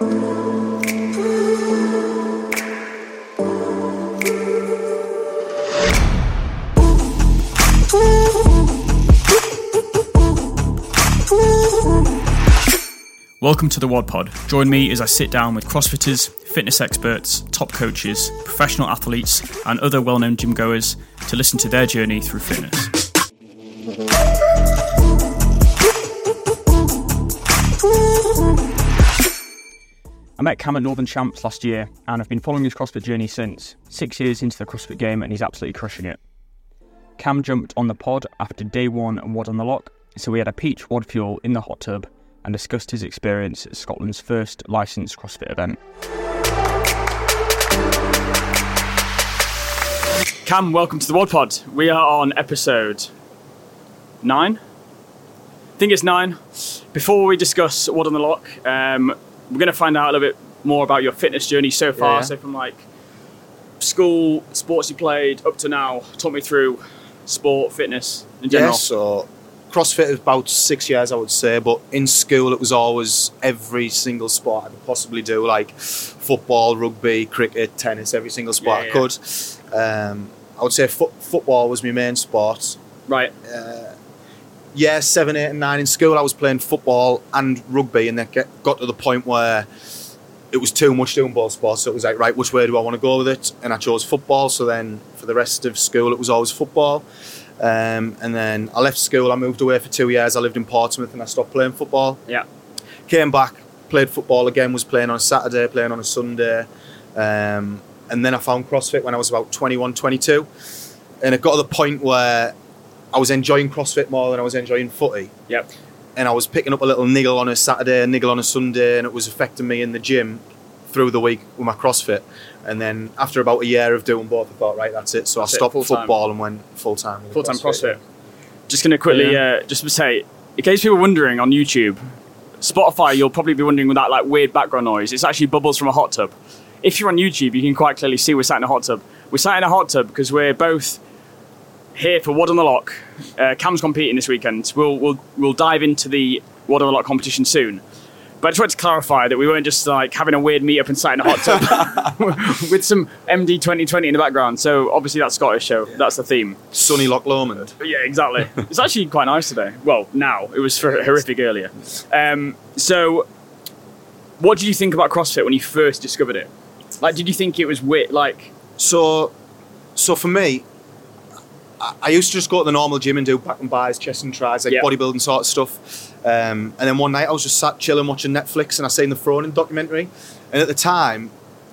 Welcome to the WOD Pod. Join me as I sit down with CrossFitters, fitness experts, top coaches, professional athletes, and other well known gym goers to listen to their journey through fitness. Met Cam at Northern Champs last year and I've been following his CrossFit journey since. Six years into the CrossFit game and he's absolutely crushing it. Cam jumped on the pod after day one and WOD on the Loch, so we had a peach WOD fuel in the hot tub and discussed his experience at Scotland's first licensed CrossFit event. Cam, welcome to the WOD Pod. We are on episode nine. I think it's nine. Before we discuss WOD on the Loch, um, we're going to find out a little bit more about your fitness journey so far. Yeah. So from like school, sports you played up to now. Talk me through sport, fitness in general. Yeah, so CrossFit is about six years, I would say, but in school it was always every single sport I could possibly do, like football, rugby, cricket, tennis, every single sport Yeah, I could. Um, I would say foot football was my main sport. Right. Yeah, seven, eight, and nine in school, I was playing football and rugby, and then get, got to the point where it was too much doing both sports. So it was like, right, which way do I want to go with it? And I chose football. So then for the rest of school, it was always football. Um, and then I left school, I moved away for two years. I lived in Portsmouth and I stopped playing football. Yeah. Came back, played football again, was playing on a Saturday, playing on a Sunday. Um, and then I found CrossFit when I was about 21, 22. And it got to the point where I was enjoying CrossFit more than I was enjoying footy Yep. and I was picking up a little niggle on a Saturday, a niggle on a Sunday, and it was affecting me in the gym through the week with my CrossFit. And then after about a year of doing both, I thought, right, that's it. So That's I stopped full-time. football and went full time. Full time CrossFit. Just going to quickly, Yeah. uh, just to say, in case people are wondering on YouTube, Spotify, you'll probably be wondering with that like weird background noise. It's actually bubbles from a hot tub. If you're on YouTube, you can quite clearly see we're sat in a hot tub. We're sat in a hot tub because we're both here for WOD on the Loch. Uh, Cam's competing this weekend. We'll, we'll, we'll dive into the WOD on the Loch competition soon. But I just wanted to clarify that we weren't just like having a weird meet up and sat in a hot tub with some MD 2020 in the background. So obviously that's Scottish show. That's the theme. Sunny Loch Lomond. Yeah, exactly. it's actually quite nice today. Well, now it was for horrific earlier. Um, so, what did you think about CrossFit when you first discovered it? Like, did you think it was weird? Like, So, so for me, I, used to just go to the normal gym and do back and buys, chest and tries, like Yeah. bodybuilding sort of stuff. Um, and then one night I was just sat chilling watching Netflix and I seen the Froning documentary. And at the time,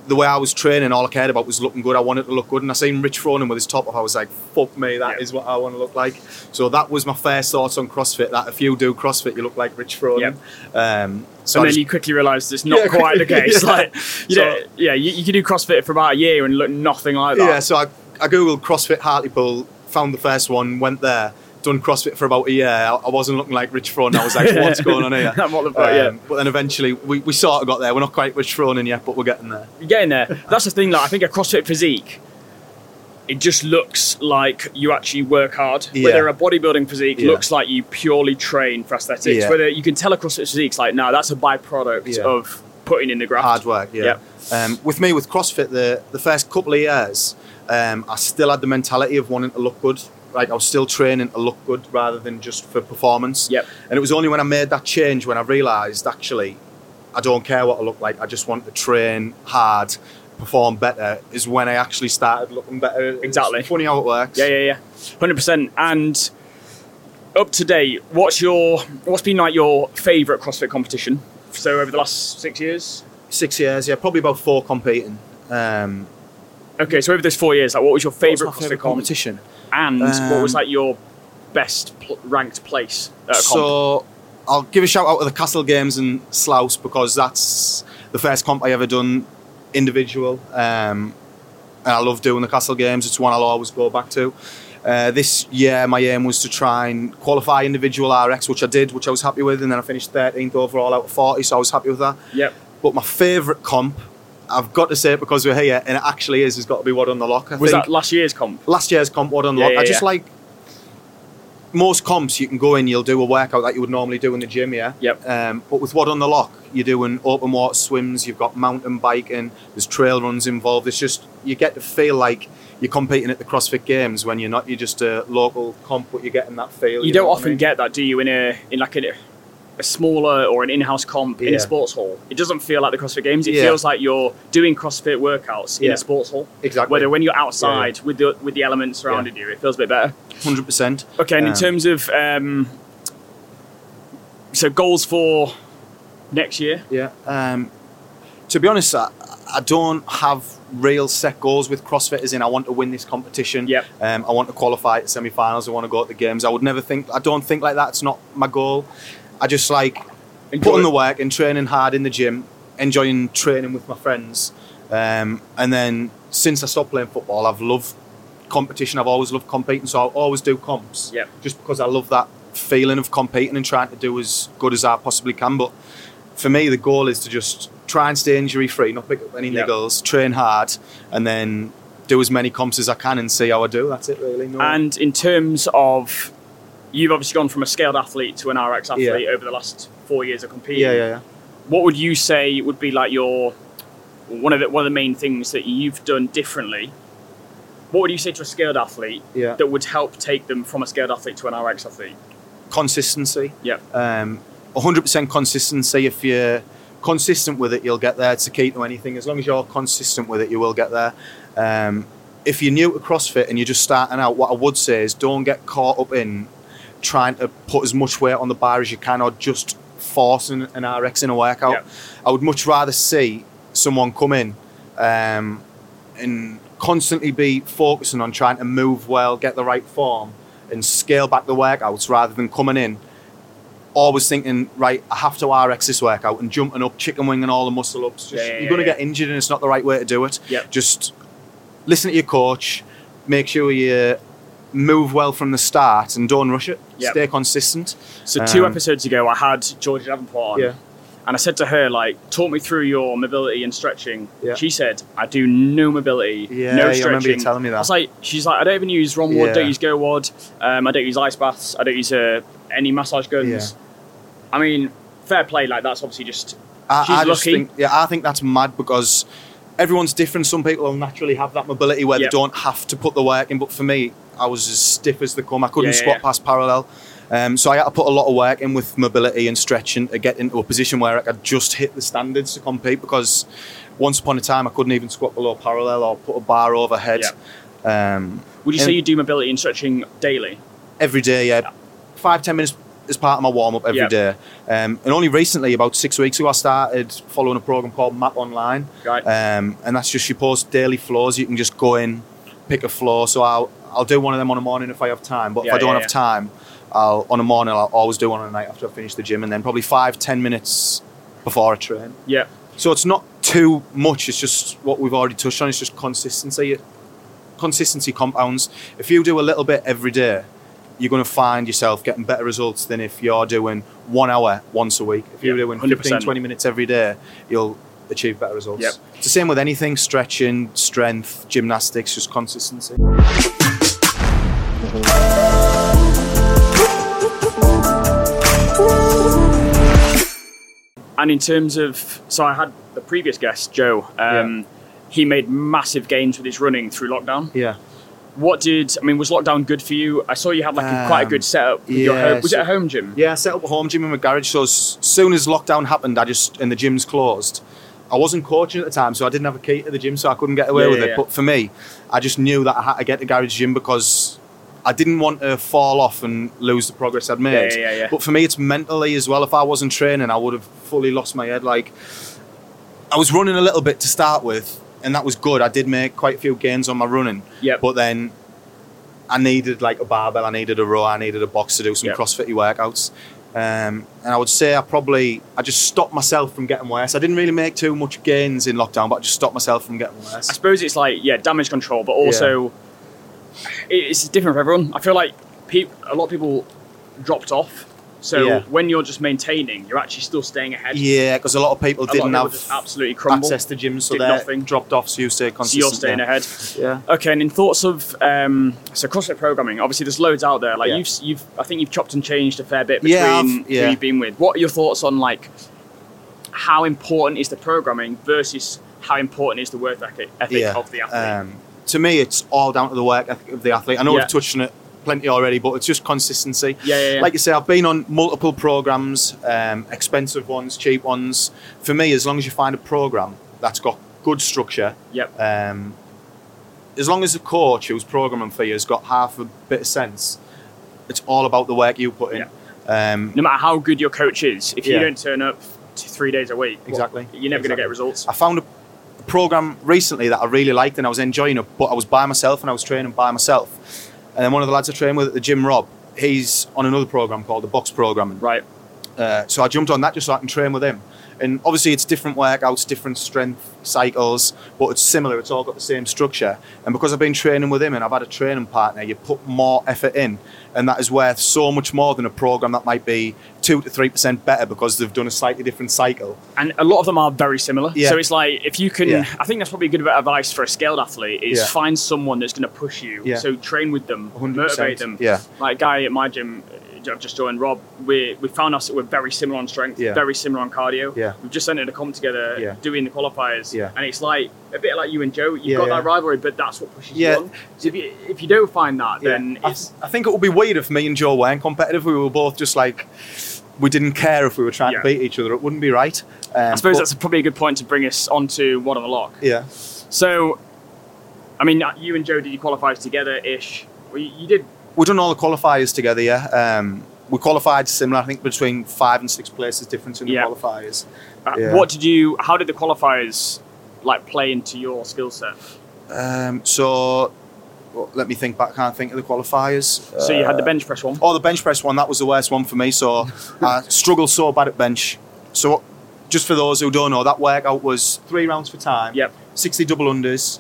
the way I was training, all I cared about was looking good. I wanted to look good. And I seen Rich Froning with his top off. I was like, fuck me, that is Yeah. what I want to look like. So that was my first thoughts on CrossFit, that if you do CrossFit, you look like Rich Froning. Um, so and I then just- you quickly realised it's not Yeah, quite the case. yeah. Like, you So- know, yeah, you, you could do CrossFit for about a year and look nothing like that. Yeah, so I, I googled CrossFit Hartlepool, found the first one, went there, done CrossFit for about a year. I, wasn't looking like Rich Froning. I was like, what's going on here? What the fuck, yeah. Um, but then eventually we, we sort of got there. We're not quite Rich Froning yet, but we're getting there. You're getting there. That's the thing. Like, I think a CrossFit physique, it just looks like you actually work hard. Yeah. Whether a bodybuilding physique Yeah. looks like you purely train for aesthetics. Yeah. Whether you can tell a CrossFit physique's like, no, that's a byproduct of putting in the graft. Hard work, yeah. Um, with me, with CrossFit, the, the first couple of years, um, I still had the mentality of wanting to look good. Like I was still training to look good rather than just for performance. Yep. And it was only when I made that change when I realised actually I don't care what I look like. I just want to train hard, perform better. Is when I actually started looking better. It's Exactly. funny how it works. Yeah, yeah, yeah, hundred percent. And up to date, what's your what's been like your favourite CrossFit competition? So over the last six years. Six years. Yeah, probably about four competing. Um, Okay, so over those four years, like, what was your favourite my favourite competition? And what was Um, like your best pl- ranked place at a comp? So I'll give a shout out to the Castle Games in Slough because that's the first comp I ever done individual. Um, and I love doing the Castle Games. It's one I'll always go back to. Uh, this year, my aim was to try and qualify individual RX, which I did, which I was happy with, and then I finished 13th overall out of 40, so I was happy with that. Yep. But my favourite comp, I've got to say it because we're here, and it actually is, has got to be WOD on the Loch. I Was that last year's comp? last year's comp WOD on the Yeah, Lock. yeah, I just yeah. like most comps you can go in, you'll do a workout that you would normally do in the gym, yeah. Yep. Um, but with WOD on the Loch, you're doing open water swims, you've got mountain biking, there's trail runs involved. It's just you get to feel like you're competing at the CrossFit Games when you're not. You're just a local comp, but you're getting that feel. You, know don't what I often mean? get that, do you? In a in like a, a smaller or an in-house comp in a sports hall, it doesn't feel like the CrossFit Games. It Yeah. feels like you're doing CrossFit workouts in a sports hall. exactly. Whether when you're outside with the with the elements surrounding you, it feels a bit better. hundred percent. Okay, and in Um, terms of um, so goals for next year, Yeah. Um, to be honest, I, I don't have real set goals with CrossFit. As in, I want to win this competition. Yep. Um, I want to qualify at semi-finals. I want to go to the games. I would never think. I don't think like that. It's not my goal. I just like Enjoy putting the work and training hard in the gym, enjoying training with my friends. Um, and then since I stopped playing football, I've loved competition. I've always loved competing, so I'll always do comps. Yep. Just because I love that feeling of competing and trying to do as good as I possibly can. But for me, the goal is to just try and stay injury free, not pick up any Yep. niggles, train hard, and then do as many comps as I can and see how I do. That's it, really. No. and in terms of you've obviously gone from a scaled athlete to an RX athlete Yeah. over the last four years of competing. yeah, yeah, yeah. What would you say would be like your one of the one of the main things that you've done differently? What would you say to a scaled athlete Yeah. that would help take them from a scaled athlete to an RX athlete? Consistency. Yeah. um, 100% consistency. If you're consistent with it, you'll get there. It's the key to anything. As long as you're consistent with it, you will get there. Um, if you're new to CrossFit and you're just starting out, what I would say is don't get caught up in trying to put as much weight on the bar as you can or just forcing an RX in a workout. Yeah. I would much rather see someone come in um, and constantly be focusing on trying to move well, get the right form, and scale back the workouts rather than coming in always thinking, right, I have to RX this workout and jumping up, chicken wing and all the muscle ups. Just, Yeah, yeah, you're going to yeah. get injured and it's not the right way to do it. Yep. Just listen to your coach, make sure you move well from the start and don't rush it. Yep. Stay consistent. So two Um, episodes ago, I had Georgia Davenport on, Yeah. and I said to her, like, talk me through your mobility and stretching. Yeah. She said, I do no mobility, Yeah, no yeah, I stretching. remember you telling me that. I was like, she's like, I don't even use RomWOD, Yeah. don't use GOWOD, um, I don't use ice baths, I don't use uh, any massage guns. I mean, fair play, like that's obviously just I, She's I just lucky. think, yeah, I think that's mad because everyone's different. Some people will naturally have that mobility where Yep. they don't have to put the work in. But for me, I was as stiff as they come. I couldn't Yeah, yeah, squat yeah. past parallel. Um, so I had to put a lot of work in with mobility and stretching to get into a position where I could just hit the standards to compete. Because once upon a time, I couldn't even squat below parallel or put a bar overhead. Um, Would you say you do mobility and stretching daily? every day, yeah. Five, ten minutes as part of my warm up every Yep. day. Um, and only recently, about six weeks ago, I started following a program called Map Online. Right. Um, and that's just you post daily floors. You can just go in, pick a floor. So I'll, I'll do one of them on a morning if I have time. But Yeah, if I don't yeah, have yeah. time, I'll on a morning, I'll always do one on a night after I finish the gym. And then probably five, ten minutes before I train. yeah. So it's not too much. It's just what we've already touched on. It's just consistency. Consistency compounds. If you do a little bit every day, you're going to find yourself getting better results than if you're doing one hour once a week. If you're Yeah, doing 100%. 15, 20 minutes every day, you'll achieve better results. Yep. It's the same with anything stretching, strength, gymnastics, just consistency. And in terms of, so I had the previous guest, Joe. Um, He made massive gains with his running through lockdown. Yeah. What did I mean? Was lockdown good for you? I saw you had like a, quite a Um, good setup. With your yeah, home, was it a home gym? Yeah, I set up a home gym in my garage. So as soon as lockdown happened, I just and the gyms closed. I wasn't coaching at the time, so I didn't have a key to the gym, so I couldn't get away Yeah, with yeah, it. yeah. But for me, I just knew that I had to get the garage gym because I didn't want to fall off and lose the progress I'd made. yeah, yeah, yeah. But for me, it's mentally as well. If I wasn't training, I would have fully lost my head. Like I was running a little bit to start with, and that was good. I did make quite a few gains on my running. Yep. But then I needed like a barbell, I needed a row, I needed a box to do some Yep. CrossFitty workouts. Um, and I would say I probably I just stopped myself from getting worse. I didn't really make too much gains in lockdown, but I just stopped myself from getting worse. I suppose it's like yeah, damage control, but also it- it's different for everyone. I feel like peop a lot of people dropped off So Yeah. when you're just maintaining, you're actually still staying ahead. Yeah, because a lot of people A didn't of people have absolutely crumble. access to gyms, so they nothing. dropped off. So you stay consistent. So you're staying yeah. ahead. Yeah. Okay, and in thoughts of um, so CrossFit programming, obviously there's loads out there. Like Yeah. you've, you've, I think you've chopped and changed a fair bit between Yeah, who you've been with. What are your thoughts on like how important is the programming versus how important is the work ethic, of the athlete? Um, to me, it's all down to the work ethic of the athlete. I know we've touched on it plenty already, but it's just consistency. Yeah, yeah, yeah. Like you say, I've been on multiple programs, um, expensive ones, cheap ones. For me, as long as you find a program that's got good structure, yep. um, as long as the coach who's programming for you has got half a bit of sense, it's all about the work you put in. Um, no matter how good your coach is, if you Yeah. don't turn up three days a week, well, Exactly. you're never going to get results. I found a program recently that I really liked and I was enjoying it, but I was by myself and I was training by myself. And then one of the lads I train with at the gym, Rob, he's on another program called the Box Programming. Right. Uh, so I jumped on that just so I can train with him. And obviously, it's different workouts, different strength cycles, but it's similar. It's all got the same structure. And because I've been training with him and I've had a training partner, you put more effort in, and that is worth so much more than a program that might be two to three percent better because they've done a slightly different cycle. And a lot of them are very similar. Yeah. So it's like if you can, Yeah. I think that's probably a good bit of advice for a scaled athlete is Yeah. find someone that's going to push you. Yeah. So train with them, 100%. motivate them. Yeah. Like a guy at my gym, I've just joined Rob. We we found us that we're very similar on strength, Yeah. very similar on cardio. Yeah. We've just entered a comp together, Yeah. doing the qualifiers. Yeah. And it's like a bit like you and Joe. You've Yeah, got that rivalry, but that's what pushes you on. So if you if you don't find that, then I, it's I think it would be weird if me and Joe weren't competitive. We were both just like we didn't care if we were trying to beat each other. It wouldn't be right. Um, I suppose but- that's probably a good point to bring us onto WOD on the Loch. yeah. So, I mean, you and Joe did your qualifiers together ish. Well, you, you did. We've done all the qualifiers together. Yeah. Um, we qualified similar. I think between five and six places difference in the Yeah. qualifiers. Uh, Yeah. What did you? How did the qualifiers like play into your skill set? Um, so well, let me think back. I can't think of the qualifiers. So you had the Uh, bench press one. Oh, the bench press one. That was the worst one for me. So I struggled so bad at bench. So just for those who don't know, that workout was three rounds for time. Yep. 60 double unders,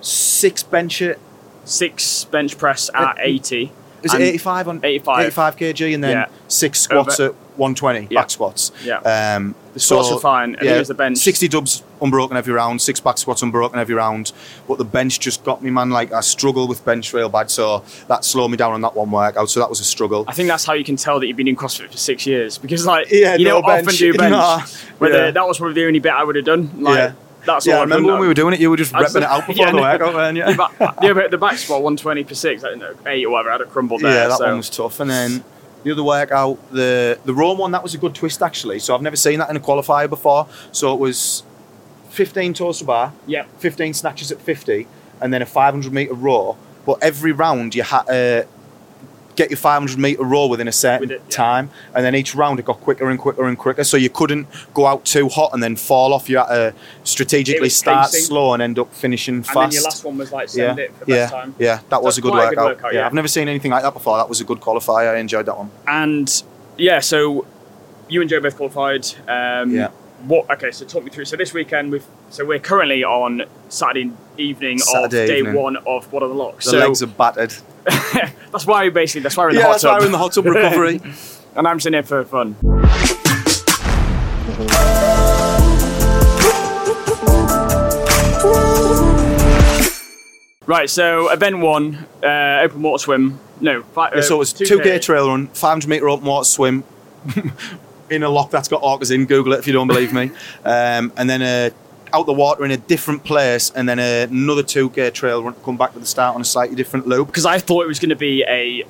six bench it. Six bench press at Uh, eighty. Is it 85 on 85. 85 kg and then Yeah. six squats Over- at 120 Yeah. back squats. Yeah. Um, The squats so, were fine. I it the bench. 60 dubs unbroken every round, six back squats unbroken every round. But the bench just got me, man. Like I struggle with bench real bad, so that slowed me down on that one workout. So that was a struggle. I think that's how you can tell that you've been in CrossFit for six years because, like, Yeah, you no don't often do bench. Nah. Whether Yeah. that was probably the only bit I would have done. Like, Yeah. That's yeah, all I remember when we were doing it, you were just I was repping it out before yeah, the workout, weren't you? The back- yeah, but the back squat 120 for six, I don't know, eight or whatever, I'd have crumbled there. Yeah, that so. one was tough. And then the other workout, the the Rome one, that was a good twist actually. So I've never seen that in a qualifier before. So it was 15 toes to bar, Yeah. 15 snatches at 50, and then a 500 meter row. But every round you had to get your 500 meter row within a certain it, yeah. time, and then each round it got quicker and quicker and quicker. So you couldn't go out too hot and then fall off. You had to strategically start pacing. slow and end up finishing And fast. then your last one was like yeah, it for yeah, best time. yeah. That was a good quite a workout. good workout, yeah. yeah. I've never seen anything like that before. That was a good qualifier. I enjoyed that one. And yeah, so you and Joe both qualified. Um, Yeah. What? Okay, so talk me through. So this weekend, we've so we're currently on Saturday evening Saturday of day evening. one of what are the locks. The so legs are battered. that's why we basically that's why we're in the yeah, hot that's tub. why we're in the hot tub recovery. and I'm sitting here for fun. Right, so event one, uh, open water swim. No, fi- yeah, so it was 2K. 2k trail run, 500 meter open water swim in a loch that's got orcas in. Google it if you don't believe me. Um, and then uh, out the water in a different place, and then another 2k trail run come back to the start on a slightly different loop. because I thought it was going to be a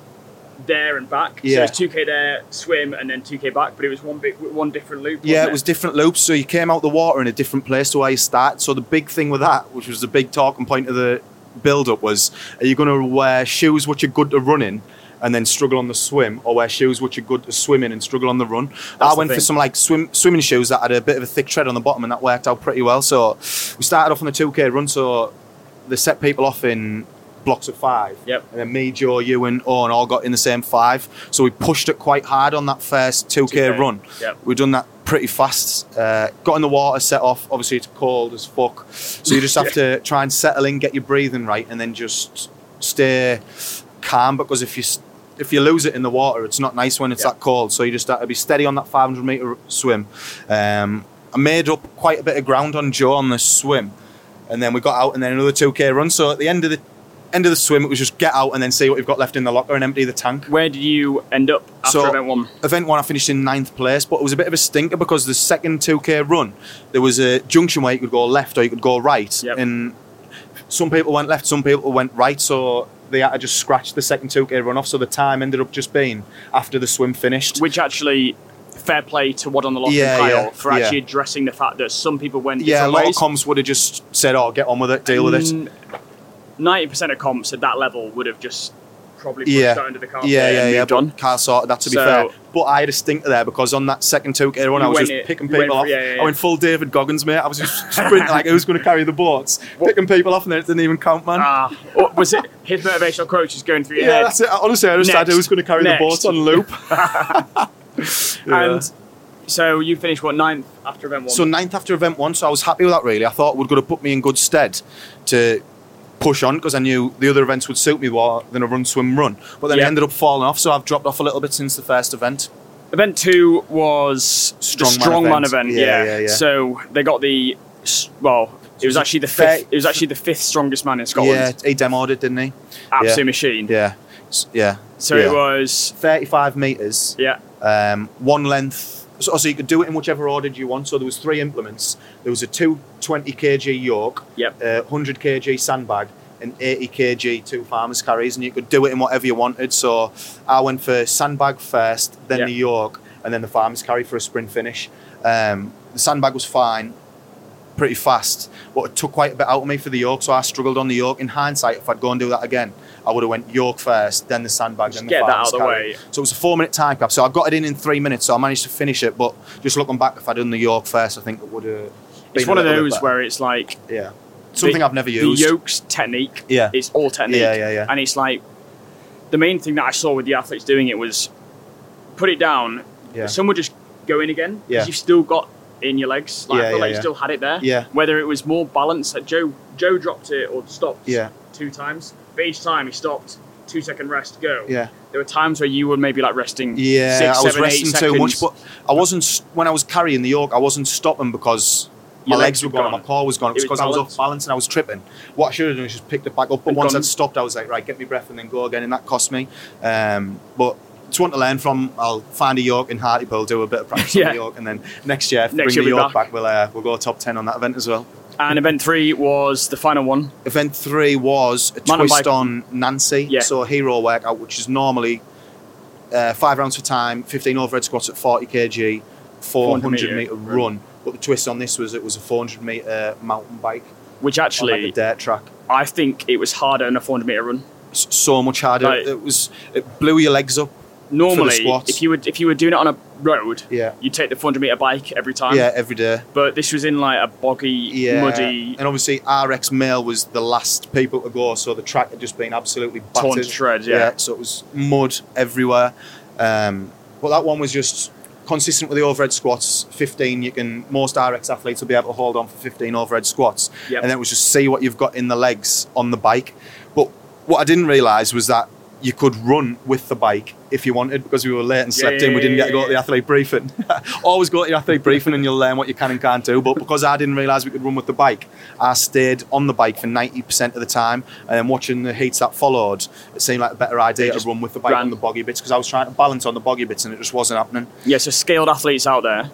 there and back. Yeah. So it's 2k there, swim, and then 2k back, but it was one big, one different loop. Yeah, wasn't it was different loops. So you came out the water in a different place to where you start. So the big thing with that, which was the big talking point of the build up, was are you going to wear shoes which are good to run in? And then struggle on the swim, or wear shoes which are good to swim in and struggle on the run. I the went for some like swim swimming shoes that had a bit of a thick tread on the bottom, and that worked out pretty well. So we started off on the two k run. So they set people off in blocks of five. Yep. And then me, Joe, you, and Owen all got in the same five. So we pushed it quite hard on that first two k 2K, run. yep. We've done that pretty fast. Uh, got in the water, set off. Obviously, it's cold as fuck. So you just have to try and settle in, get your breathing right, and then just stay calm. Because if you if you lose it in the water, it's not nice when it's Yeah. that cold. So you just have to be steady on that 500 meter swim. Um, I made up quite a bit of ground on Joe on the swim, and then we got out and then another 2k run. So at the end of the end of the swim, it was just get out and then see what you've got left in the locker and empty the tank. Where did you end up after So- event one? Event one, I finished in ninth place, but it was a bit of a stinker because the second 2k run, there was a junction where you could go left or you could go right. Yep. And some people went left, some people went right, so they had to just scratch the second 2k run off. So the time ended up just being after the swim finished. Which actually, fair play to WOD on the Loch Yeah, and Kyle yeah, for yeah. actually addressing the fact that some people went Yeah, a lot ways. of comps would have just said, "Oh, get on with it, deal with it." Ninety percent of comps at that level would have just probably pushed Yeah, that under the carpet yeah, yeah, and yeah. on. Kyle sorted that to be So- fair. But I had a stinker there because on that second 2k run, I was just it- picking you went people off. yeah, yeah. I went full David Goggins, mate. I was just sprinting like who's going to carry the boats, picking people off, and then it didn't even count, man. Ah, was it his motivational coach is going through your yeah, head? that's it. Honestly, I just had who's going to carry Next. the boats on loop. And so you finished what ninth after event one? So ninth after event one, so I was happy with that. Really, I thought would going to put me in good stead to push on because I knew the other events would suit me more than a run, swim, run. But then Yeah. it ended up falling off, so I've dropped off a little bit since the first event. event two was Strongman the strongman event. event. Yeah, Yeah, yeah. So they got the well. It was actually the fifth. It was actually the fifth strongest man in Scotland. Yeah, he demoed it, didn't he? Absolute machine. Yeah, yeah. So it was. 35 meters. Yeah. um, one length. So, so you could do it in whichever order you want. So there was three implements. There was a 220 kg yoke, Yep. uh, 100 kg sandbag, and 80 kg two farmers carries, and you could do it in whatever you wanted. So I went for sandbag first, then Yep. the yoke, and then the farmers carry for a sprint finish. Um, the sandbag was fine, pretty fast, but it took quite a bit out of me for the yoke. So I struggled on the yoke. In hindsight, if I'd go and do that again, I would have went yoke first, then the sandbag, Just then the get that out of the way. So it was a four minute time cap. So I got it in in three minutes. So I managed to finish it. But just looking back, if I'd done the yoke first, I think it would have. It's one of those where it's like yeah, something the- I've never used. the yoke's technique. Yeah. It's all technique. Yeah, yeah, yeah. And it's like the main thing that I saw with the athletes doing it was put it down. Yeah. Some would just go in again. Yeah. You've still got in your legs. Like, Yeah, I feel yeah, like yeah. still had it there. Yeah. Whether it was more balance, like Joe Joe dropped it or stopped Yeah. two times. But each time he stopped, two second rest, go. Yeah, There were times where you were maybe like resting yeah. six, I was seven, resting too much, but I wasn't when I was carrying the yoke. I wasn't stopping because. My legs legs were gone, gone. my core was gone. It was because I was off balance and I was tripping. What I should have done is just picked it back up. But And once gone- I'd stopped, I was like, right, get me breath and then go again, and that cost me. Um, but it's one to learn from. I'll find a yoke in Hartlepool, do a bit of practice on Yeah. the yoke, and then next year, if Next bring year the yoke back. back, we'll uh, we'll go top ten on that event as well. And event three was the final one. Event three was a Mountain twist bike. on Nancy, Yeah. so a hero workout, which is normally uh, five rounds for time, 15 overhead squats at 40 kg, 400 metre meter run. run. But the twist on this was it was a 400 meter mountain bike Which on actually, like a dirt track. I think it was harder than a 400 meter run. So much harder. Like- it was. It blew your legs up. Normally, if you were if you were doing it on a road, Yeah. you take the 400 meter bike every time. Yeah, every day. But this was in like a boggy, Yeah, muddy, and obviously RX Male was the last people to go, so the track had just been absolutely torn to shreds. Yeah. so it was mud everywhere. Um, but that one was just consistent with the overhead squats. 15, you can most RX athletes will be able to hold on for 15 overhead squats, Yep. and then it was just see what you've got in the legs on the bike. But what I didn't realise was that you could run with the bike if you wanted because we were late and slept Yeah, in. We didn't get to go to the athlete briefing. Always go to the athlete briefing and you'll learn what you can and can't do. But because I didn't realise we could run with the bike, I stayed on the bike for 90% of the time. And then watching the heats that followed, it seemed like a better idea to run with the bike ran. on the boggy bits because I was trying to balance on the boggy bits and it just wasn't happening. Yeah, so scaled athletes out there.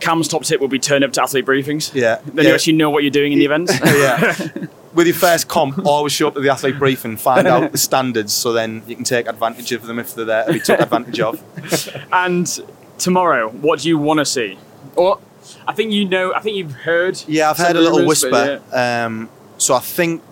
Cam's top tip will be turn up to athlete briefings. Yeah. Then Yeah. you actually know what you're doing in the events. yeah. With your first comp, always show up at the athlete briefing, find out the standards, so then you can take advantage of them if they're there to be took advantage of. and tomorrow, what do you want to see? Or I think you know. I think you've heard. Yeah, I've heard a little rumours, but whisper. Um, so I think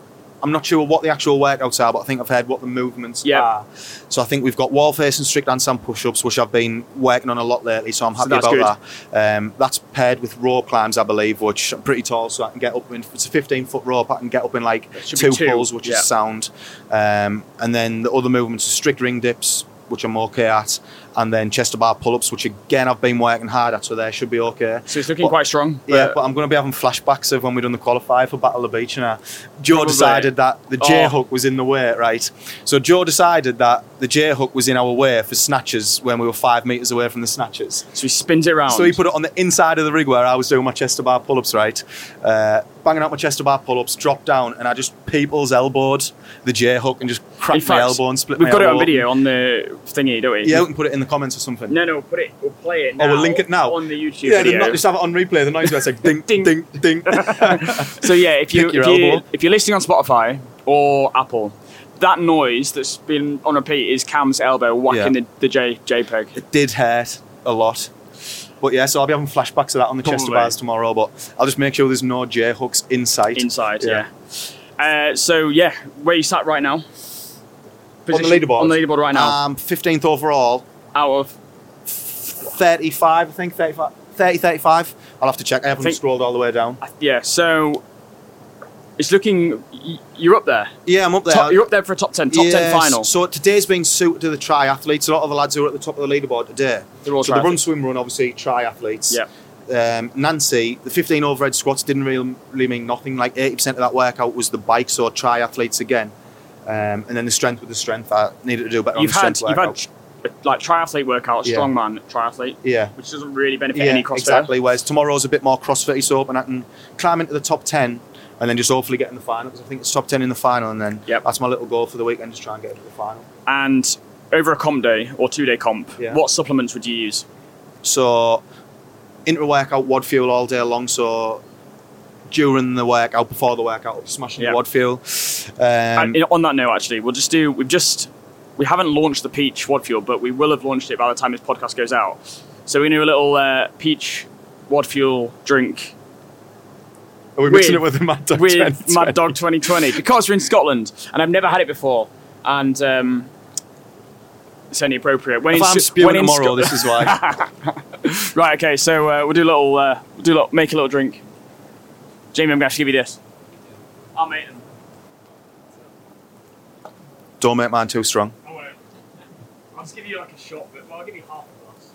I'm not sure what the actual workouts are, but I think I've heard what the movements Yeah. are. So I think we've got wall face and strict handstand push-ups, which I've been working on a lot lately. So I'm happy that's about that. Um, that's paired with rope climbs, I believe, which I'm pretty tall, so I can get up in. It's a 15 foot rope. I can get up in like It should be two two, pulls, which yeah. is sound. Um, and then the other movements are strict ring dips, which I'm okay at, and then chest to bar pull ups, which again I've been working hard at, so they should be okay. So it's looking But- quite strong. Yeah, but I'm going to be having flashbacks of when we done the qualifier for Battle of the Beach, and uh, Joe Probably. decided that the J Oh. hook was in the way, right? So Joe decided that the J hook was in our way for snatches when we were five meters away from the snatches. so he spins it around. So he put it on the inside of the rig where I was doing my chest to bar pull ups, right? Uh, banging out my chest to bar pull ups, dropped down, and I just people's elbowed the J hook and just cracked my elbow and split We've got it on open. video on the thingy, don't we? Yeah, we can put it in the comments or something. No, no, put it. We'll play it. Oh, Now we'll link it now? on the YouTube yeah, video. not just have it on replay. The noise where it's like ding, Ding. ding, ding. ding. So yeah, if you if, you if you're listening on Spotify or Apple, that noise that's been on repeat is Cam's elbow whacking Yeah. the, the J JPEG. it did hurt a lot. But yeah, so I'll be having flashbacks of that on the chest Probably. bars tomorrow. But I'll just make sure there's no J hooks in sight. inside. Yeah. Yeah. Uh, so yeah, where you sat right now? On the leaderboard. On the leaderboard right now. Um, 15th overall, out of 35, I think, 35, 30, 35. I'll have to check. I haven't Think- scrolled all the way down. yeah, so it's looking. You're up there. Yeah, I'm up there. Top, you're up there for a top ten. Top ten final. So today's been suited to the triathletes. A lot of the lads who are at the top of the leaderboard today. They're all so the run, swim, run, obviously triathletes. Yeah. Um, Nancy, the 15 overhead squats didn't really, mean nothing. Like 80% of that workout was the bike, so triathletes again. Um, and then the strength with the strength. I needed to do better You've on the had strength you've workout. had like triathlete workout, Yeah. strongman triathlete, yeah. which doesn't really benefit Yeah, any CrossFit. exactly. Whereas tomorrow's a bit more CrossFit so and I can climb into the top 10 and then just hopefully get in the final because I think it's top 10 in the final and then Yep. that's my little goal for the weekend, just try and get into the final. And over a comp day or two day comp, Yeah. what supplements would you use? So intra workout WOD fuel all day long. So during the workout, before the workout, smashing Yeah. the WOD fuel. Um, and on that note, actually, we'll just do. We've just we haven't launched the peach WOD fuel, but we will have launched it by the time this podcast goes out. So we do a little uh, peach WOD fuel drink are we mixing with- it with the Mad Dog with 2020? Mad Dog 2020 because we're in Scotland and I've never had it before, and um, it's only appropriate when If it's- I'm spewing when tomorrow, Sco- this is why. Right, okay, so uh, we'll do a little, uh, we'll do a little, make a little drink. Jamie, I'm going to give you this. I'll make them. Don't make mine too strong. I. I'll just give you like a shot, but well, I'll give you half a glass.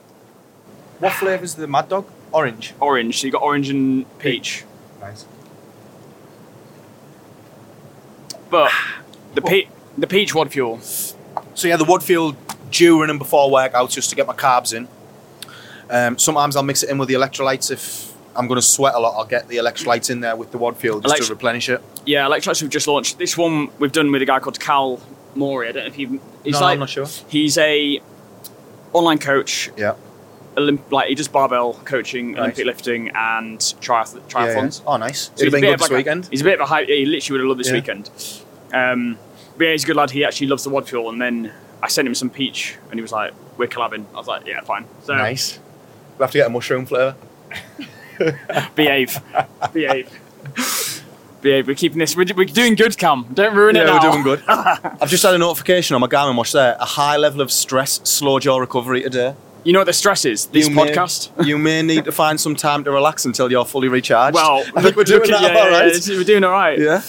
What flavour's the Mad Dog? Orange. Orange, so you got orange and peach. Nice. But the pe- the peach WOD fuel. So yeah, the WOD fuel during and before workouts just to get my carbs in. Um, sometimes I'll mix it in with the electrolytes if I'm going to sweat a lot. I'll get the electrolytes in there with the WOD fuel just Elect- to replenish it. Yeah, electrolytes we've just launched. This one we've done with a guy called Cal Mori. I don't know if you. He's no, like I'm not sure. he's a online coach. Yeah. Olymp- like he does barbell coaching, Right. Olympic lifting, and triath- Yeah, yeah. triathlons. Oh, nice. So It'd have he's a been bit good of this like a- weekend. he's a bit of a hype. He literally would have loved this Yeah. weekend. Um, but yeah, he's a good lad. He actually loves the WOD fuel. And then I sent him some peach, and he was like, "We're collabing." I was like, "Yeah, fine." So Nice. We'll have to get a mushroom flavour. behave, behave, behave. We're keeping this. We're, we're doing good, Cam. Don't ruin it Yeah, we're doing good. I've just had a notification on my Garmin watch there. A high level of stress slowed your recovery today. You know what the stress is? This you podcast. May, you may need to find some time to relax until you're fully recharged. Well, I think we're doing look at- that yeah, all yeah, right. this we're doing all right. Yeah.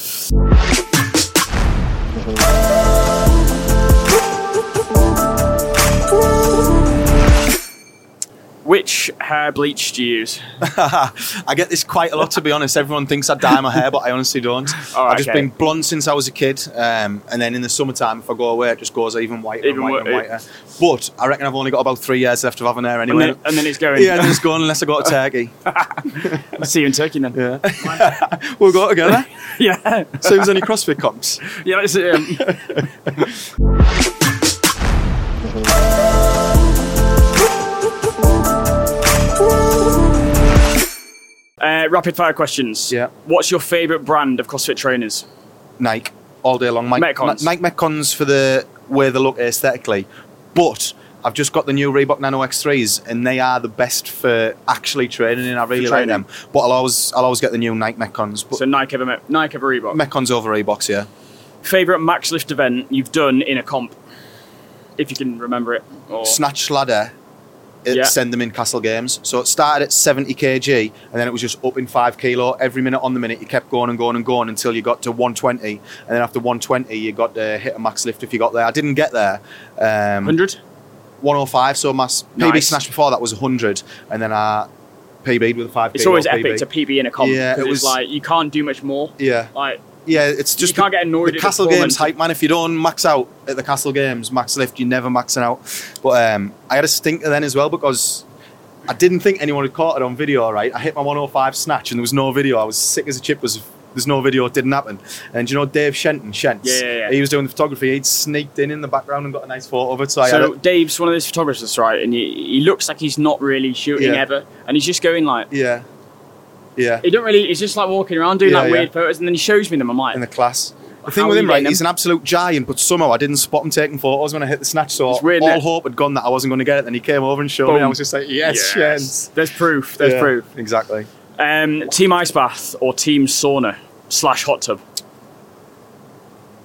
Which hair bleach do you use? I get this quite a lot, to be honest. Everyone thinks I dye my hair, but I honestly don't. Oh, I've just okay. been blonde since I was a kid, um, and then in the summertime, if I go away, it just goes even whiter Even and whiter and whi- whiter. But I reckon I've only got about three years left of having hair And anyway. then, and then it's going. yeah, and then it's gone unless I go to Turkey. I'll see you in Turkey then. Yeah, we'll go together. yeah. Soon as any CrossFit comps. Yeah, that's it. Um, uh, rapid fire questions. Yeah. What's your favourite brand of CrossFit trainers? Nike all day long. Mike, Metcons. Nike Metcons for the way they look aesthetically, but I've just got the new Reebok Nano X3s, and they are the best for actually training, and I really like them. But I'll always, I'll always get the new Nike Metcons. But So Nike over, Nike over Reebok. Metcons over Reeboks, yeah. Favourite max lift event you've done in a comp, if you can remember it. Or Snatch ladder. Yeah. send them in Castle Games. So it started at 70 kg, and then it was just up in five kilo every minute on the minute. You kept going and going and going until you got to 120, and then after 120, you got to hit a max lift if you got there. I didn't get there. Um, 100? 105. So my PB Nice. snatch before that was 100, and then I PB'd with a 5 It's always epic to PB in a comp. Yeah, it was- like you can't do much more. Yeah, Like yeah. It's just You can't the, get annoyed the Castle. Games hype, man. If you don't max out at the Castle Games, max lift, you're never maxing out. But um, I had a stinker then as well because. I didn't think anyone had caught it on video, right? I hit my 105 snatch and there was no video. I was sick as a chip. Was there's no video, it didn't happen. And you know Dave Shenton, Shents? Yeah, yeah, yeah. He was doing the photography. He'd sneaked in in the background and got a nice photo of it. So, I so. Dave's one of those photographers, right? And he, he looks like he's not really shooting ever, and he's just going like Yeah, yeah. he don't really. He's just like walking around doing Yeah, like yeah. weird photos, and then he shows me them. I'm like, in the class. The thing with him, right, he's an absolute giant, but somehow I didn't spot him taking photos when I hit the snatch. So all it? hope had gone that I wasn't going to get it. Then he came over and showed me. Boom. I was just like, yes, yes. There's proof. There's Yeah, proof. Exactly. Um, team ice bath or team sauna slash hot tub.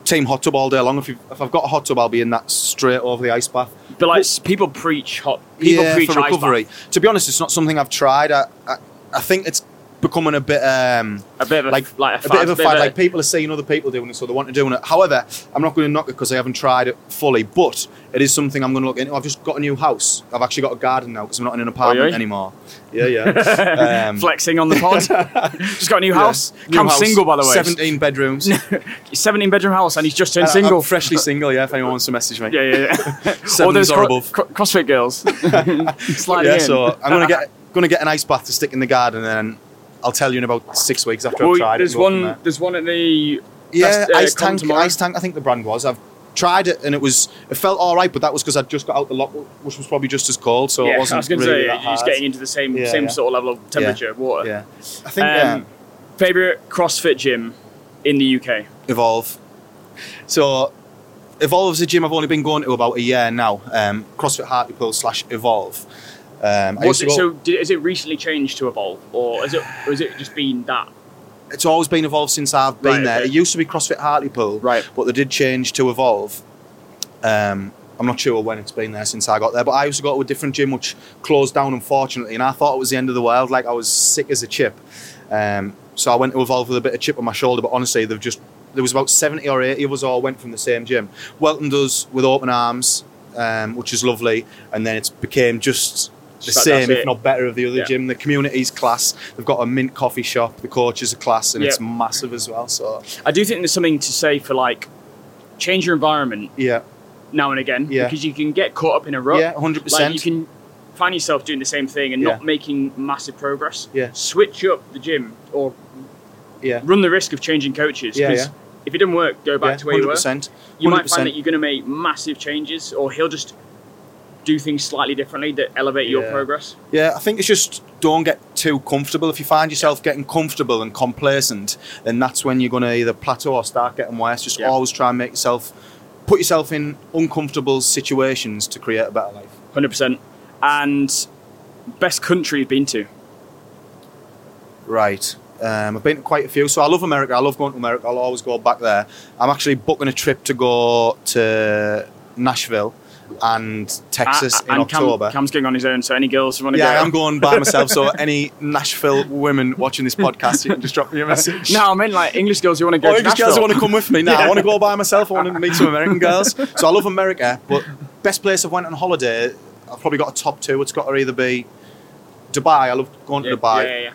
Team hot tub all day long. If, if I've got a hot tub, I'll be in that straight over the ice bath. But like s- people preach hot. People yeah, preach for ice recovery. bath. To be honest, it's not something I've tried. I, I, I think it's becoming a bit um, A bit of a like like a, a bit of a fad, fad. Like people are seeing other people doing it, so they want to do it. However, I'm not going to knock it because I haven't tried it fully. But it is something I'm going to look into. I've just got a new house. I've actually got a garden now because I'm not in an apartment yeah? anymore. Yeah, yeah. Um, flexing on the pod. just got a new house. New Cam's house, single by the way. 17 bedrooms. 17 bedroom house, and he's just turned Uh, single. I'm freshly single. Yeah, if anyone wants to message me. yeah, yeah, yeah. Sevens or those or above. cro- CrossFit girls sliding Yeah, in. so I'm gonna get gonna get an ice bath to stick in the garden, and then I'll tell you in about six weeks after Well, I've tried there's it. and go from one. there. There's one at the Yeah, best, uh, ice tank. tomorrow. Ice tank. I think the brand was. I've tried it and it was. It felt all right, but that was because I'd just got out the loch, which was probably just as cold, so yeah, it wasn't I was going to really say you're just getting into the same Yeah, same yeah. sort of level of temperature of water. Yeah, I think Um, favorite CrossFit gym in the UK. Evolve. So, Evolve's a gym I've only been going to about a year now. Um, CrossFit Hartlepool slash Evolve. Um, Was it, so did, is it recently changed to Evolve, or is it or is it just been that? it's always been Evolve since I've been Right, there. okay. It used to be CrossFit Hartlepool, Right. but they did change to Evolve. Um, I'm not sure when it's been there since I got there, but I used to go to a different gym which closed down, unfortunately, and I thought it was the end of the world. Like I was sick as a chip. Um, so I went to Evolve with a bit of chip on my shoulder, but honestly, they've just there was about 70 or 80 of us all went from the same gym. Welton does with open arms, um, which is lovely, and then it's became just the that- same, if not better, of the other Yeah. gym. The community's class. They've got a mint coffee shop. The coaches are class, and it's massive as well. So I do think there's something to say for like change your environment yeah, now and again Yeah. because you can get caught up in a rut. yeah, hundred Like you can find yourself doing the same thing and not making massive progress. Yeah. Switch up the gym or Yeah, run the risk of changing coaches. Yeah, yeah. If it didn't work, go back yeah, to where you were. percent. You might find that you're going to make massive changes, or he'll just do things slightly differently that elevate your progress. Yeah, I think it's just don't get too comfortable. If you find yourself getting comfortable and complacent, then that's when you're going to either plateau or start getting worse. Just Yeah. always try and make yourself put yourself in uncomfortable situations to create a better life. Hundred percent. And best country you've been to. Right. Um, I've been to quite a few. So I love America. I love going to America. I'll always go back there. I'm actually booking a trip to go to Nashville and Texas Uh, in and Cam- October. Cam's going on his own, so any girls who want to yeah, go. I'm going by myself. So any Nashville women watching this podcast, you can just drop me a message. No, I mean like English girls who want to go Oh, to English Nashville. girls who want to come with me. Now Yeah. I want to go by myself. I want to meet some American girls. So I love America, but best place I've went on holiday, I've probably got a top two. It's got to either be Dubai. I love going to yeah, Dubai, Yeah, yeah, yeah.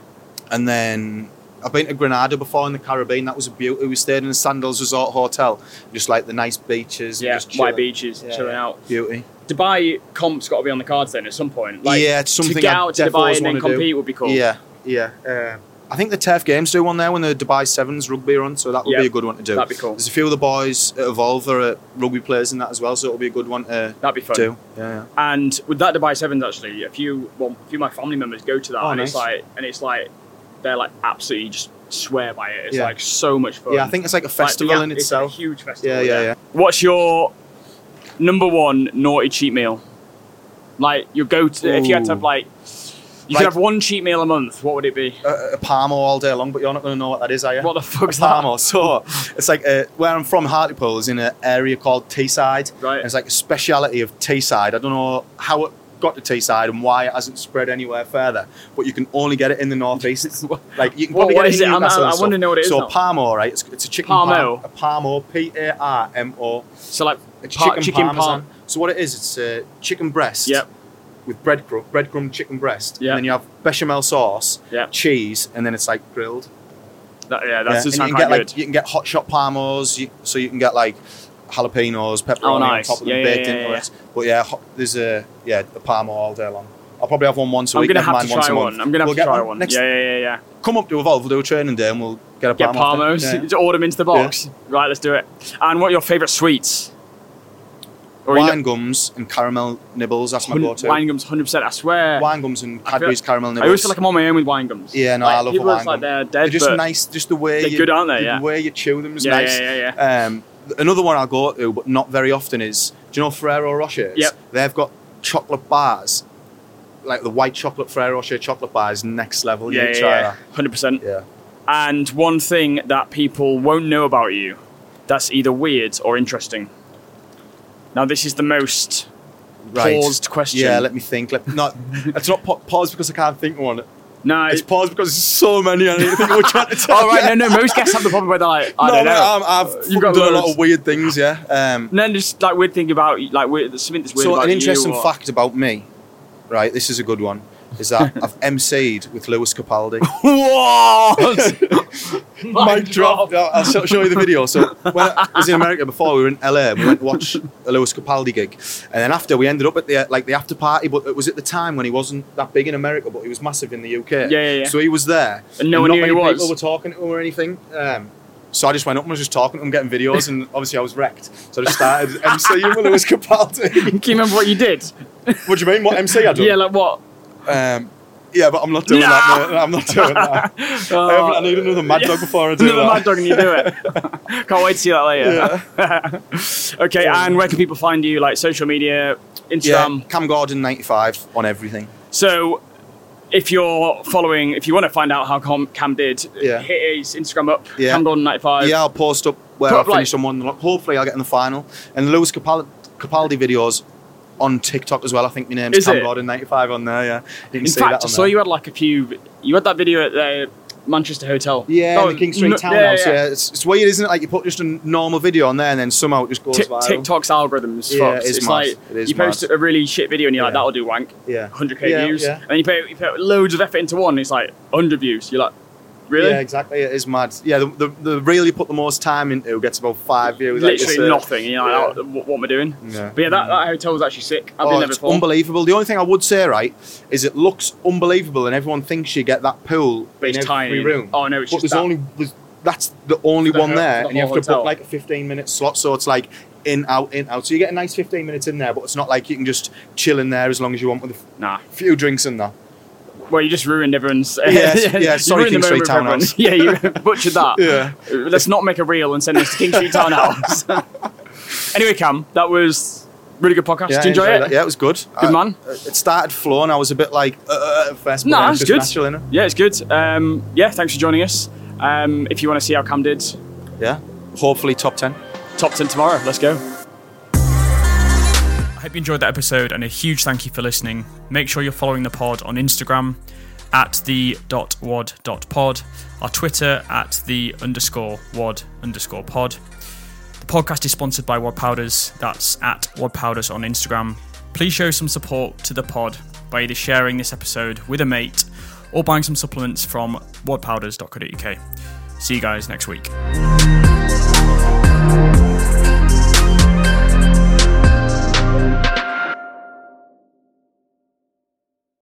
and then I've been to Grenada before in the Caribbean. That was a beauty. We stayed in a Sandals Resort hotel, just like the nice beaches. Yeah, just white beaches, Yeah, chilling out. Beauty. Dubai comp's got to be on the cards then at some point. Like, yeah, it's something to get I out to Dubai and then wanna do. compete would be cool. Yeah, yeah. Uh, I think the Turf Games do one there when the Dubai Sevens rugby run, so that would be a good one to do. that'd be cool. There's a few of the boys at Evolve that are rugby players in that as well, so it'll be a good one to That'd be fun. do. Yeah, yeah. And with that Dubai Sevens, actually, a few well, a few of my family members go to that, Oh, and it's like, and it's like, they're like absolutely just swear by it. It's Yeah. like so much fun. Yeah, I think it's like a Like, festival yeah, in it's itself. a huge festival. Yeah, yeah, yeah. What's your number one naughty cheat meal? Like your go to if you had to have Ooh. like, you Like- could have one cheat meal a month. What would it be? A, a Parmo all day long, but you're not going to know what that is, are you? What the fuck's a that? Parmo. So it's like uh, where I'm from, Hartlepool is in an area called Teesside. Right. And it's like a speciality of Teesside. I don't know how it got to Teesside and why it hasn't spread anywhere further, but you can only get it in the northeast. Like you can probably what get it in Newcastle I- I wanna know what it is So now. Parmo, right? It's, it's a chicken parm- A Parmo, P A R M O. So like It's Pa- chicken, chicken. So what it is, it's a chicken breast. Yep. With breadcrumb, breadcrumb chicken breast. Yep. And then you have bechamel sauce, Yep. cheese, and then it's like grilled. That, yeah, that Yeah, you can get good. like you can get hot shot parmos, you, so you can get like jalapenos, pepperoni Oh, nice. on top of Yeah, them, baked yeah, into yeah. it. But yeah, ho- there's a yeah a parmo all day long. I'll probably have one once a I'm week. gonna have to once try a one. I'm gonna have We'll to try one. Next, yeah, yeah, yeah, yeah. come up to Evolve. We'll do a training day and we'll get a Get off Parmos. Yeah. Just order them into the box. Right, let's do it. And what are your favourite sweets? Or you Wine know- gums and caramel nibbles. That's my go-to. wine gums, hundred percent. I swear. Wine gums and Cadbury's caramel nibbles. I always feel like I'm on my own with wine gums. Yeah, no, like, I love a people wine it's like gum. they're dead, They're just nice, just the way they're you, good, aren't they? The Yeah. way you chew them is Yeah, nice. yeah, yeah, yeah. Um, another one I'll go to, but not very often, is do you know Ferrero Rocher? Yep. They've got chocolate bars, like the white chocolate Ferrero Rocher chocolate bars, next level. You yeah, yeah, hundred percent. Yeah. And one thing that people won't know about you, that's either weird or interesting. Now, this is the most Right. paused question. Yeah, let me think. Let, not, it's not pa- pause because I can't think one. No, It's paused because there's so many I need to think of which one to tell. All right, no, no. Most guests have the problem where they're like, I no, don't know. I've You've got done a lot of weird things, yeah. Um, And then just like weird thing about like weird, something that's weird so about an you interesting or- fact about me, right? This is a good one. Is that I've MC'd with Lewis Capaldi. What? Mic drop. I'll I'll show show you the video. So when I was in America before, we were in LA. We went to watch a Lewis Capaldi gig, and then after we ended up at the like the after party. But it was at the time when he wasn't that big in America, but he was massive in the UK. Yeah, yeah, yeah. So he was there, And no one not knew many he was. People were talking to him or anything. Um, so I just went up and was just talking to him, getting videos, and obviously I was wrecked. So I just started MCing with Lewis Capaldi. Can you remember what you did? what do you mean? What MC I done? Yeah, like what? Um, yeah, but I'm not doing No. that. Mate. I'm not doing that. I, haven't- I need another Mad Dog before I do Another that. mad dog and you do it. Can't wait to see that later. okay, and where can people find you? Like social media, Yeah, Instagram. Cam Gordon 95 on everything. So, if you're following, if you want to find out how Cam, Cam did, Yeah. hit his Instagram up. Yeah. Cam Gordon ninety five. Yeah, I'll post up where Put I up, like- on one. Hopefully, I'll get in the final. And Lewis Capaldi, Capaldi videos on TikTok as well. I think my name's Is Cam it? Gordon 95 on there. Yeah, you can In see fact, that I on saw there. you had like a few. You had that video at the Manchester Hotel. Yeah, Oh, in the oh, King Street no- Townhouse. Yeah, It's, it's weird, isn't it? Like you put just a normal video on there, and then somehow it just goes viral. TikTok's algorithms. Yeah, fucked. it is it's mad. like It is you post mad. a really shit video and you're like, Yeah. that'll do wank. Yeah, 100k Yeah, views. yeah. And then you put, you put loads of effort into one, and it's like 100 views. You're like, really? Yeah, exactly. It is mad. Yeah, the, the, the reel you put the most time into gets about five views. Literally say. nothing. You're like, Yeah. oh, what, what am I doing? Yeah. But yeah, that, that hotel was actually sick. I've Oh, been there it's before. unbelievable. The only thing I would say, right, is it looks unbelievable, and everyone thinks you get that pool But in it's every tiny. room. Oh, no, it's but just there's that. only there's, that's the only The one whole- there, the and you have to hotel. book like a 15 minute slot. So it's like in out in out. So you get a nice 15 minutes in there, but it's not like you can just chill in there as long as you want with a Nah. few drinks in there. Well, you just ruined everyone's. Yes, yeah, you sorry, King Street moment for everyone. Townhouse. yeah, you butchered that. Yeah. Let's not make a reel and send this to King Street Townhouse. anyway, Cam, that was really good podcast. Yeah, Did you enjoy I it? Yeah, it was good. Good I- man. It started flowing. I was a bit like uh, first, No, it's good. natural, innit? Yeah, it's good. Um, yeah, thanks for joining us. Um, if you want to see how Cam did, Yeah. Hopefully top 10. top 10 tomorrow. Let's go. Hope you enjoyed that episode and a huge thank you for listening. Make sure you're following the pod on Instagram at the dot WOD dot pod, our Twitter at the underscore WOD underscore pod. The podcast is sponsored by Wad Powders. That's at Wad Powders on Instagram. Please show some support to the pod by either sharing this episode with a mate or buying some supplements from wadpowders.co.uk. See you guys next week.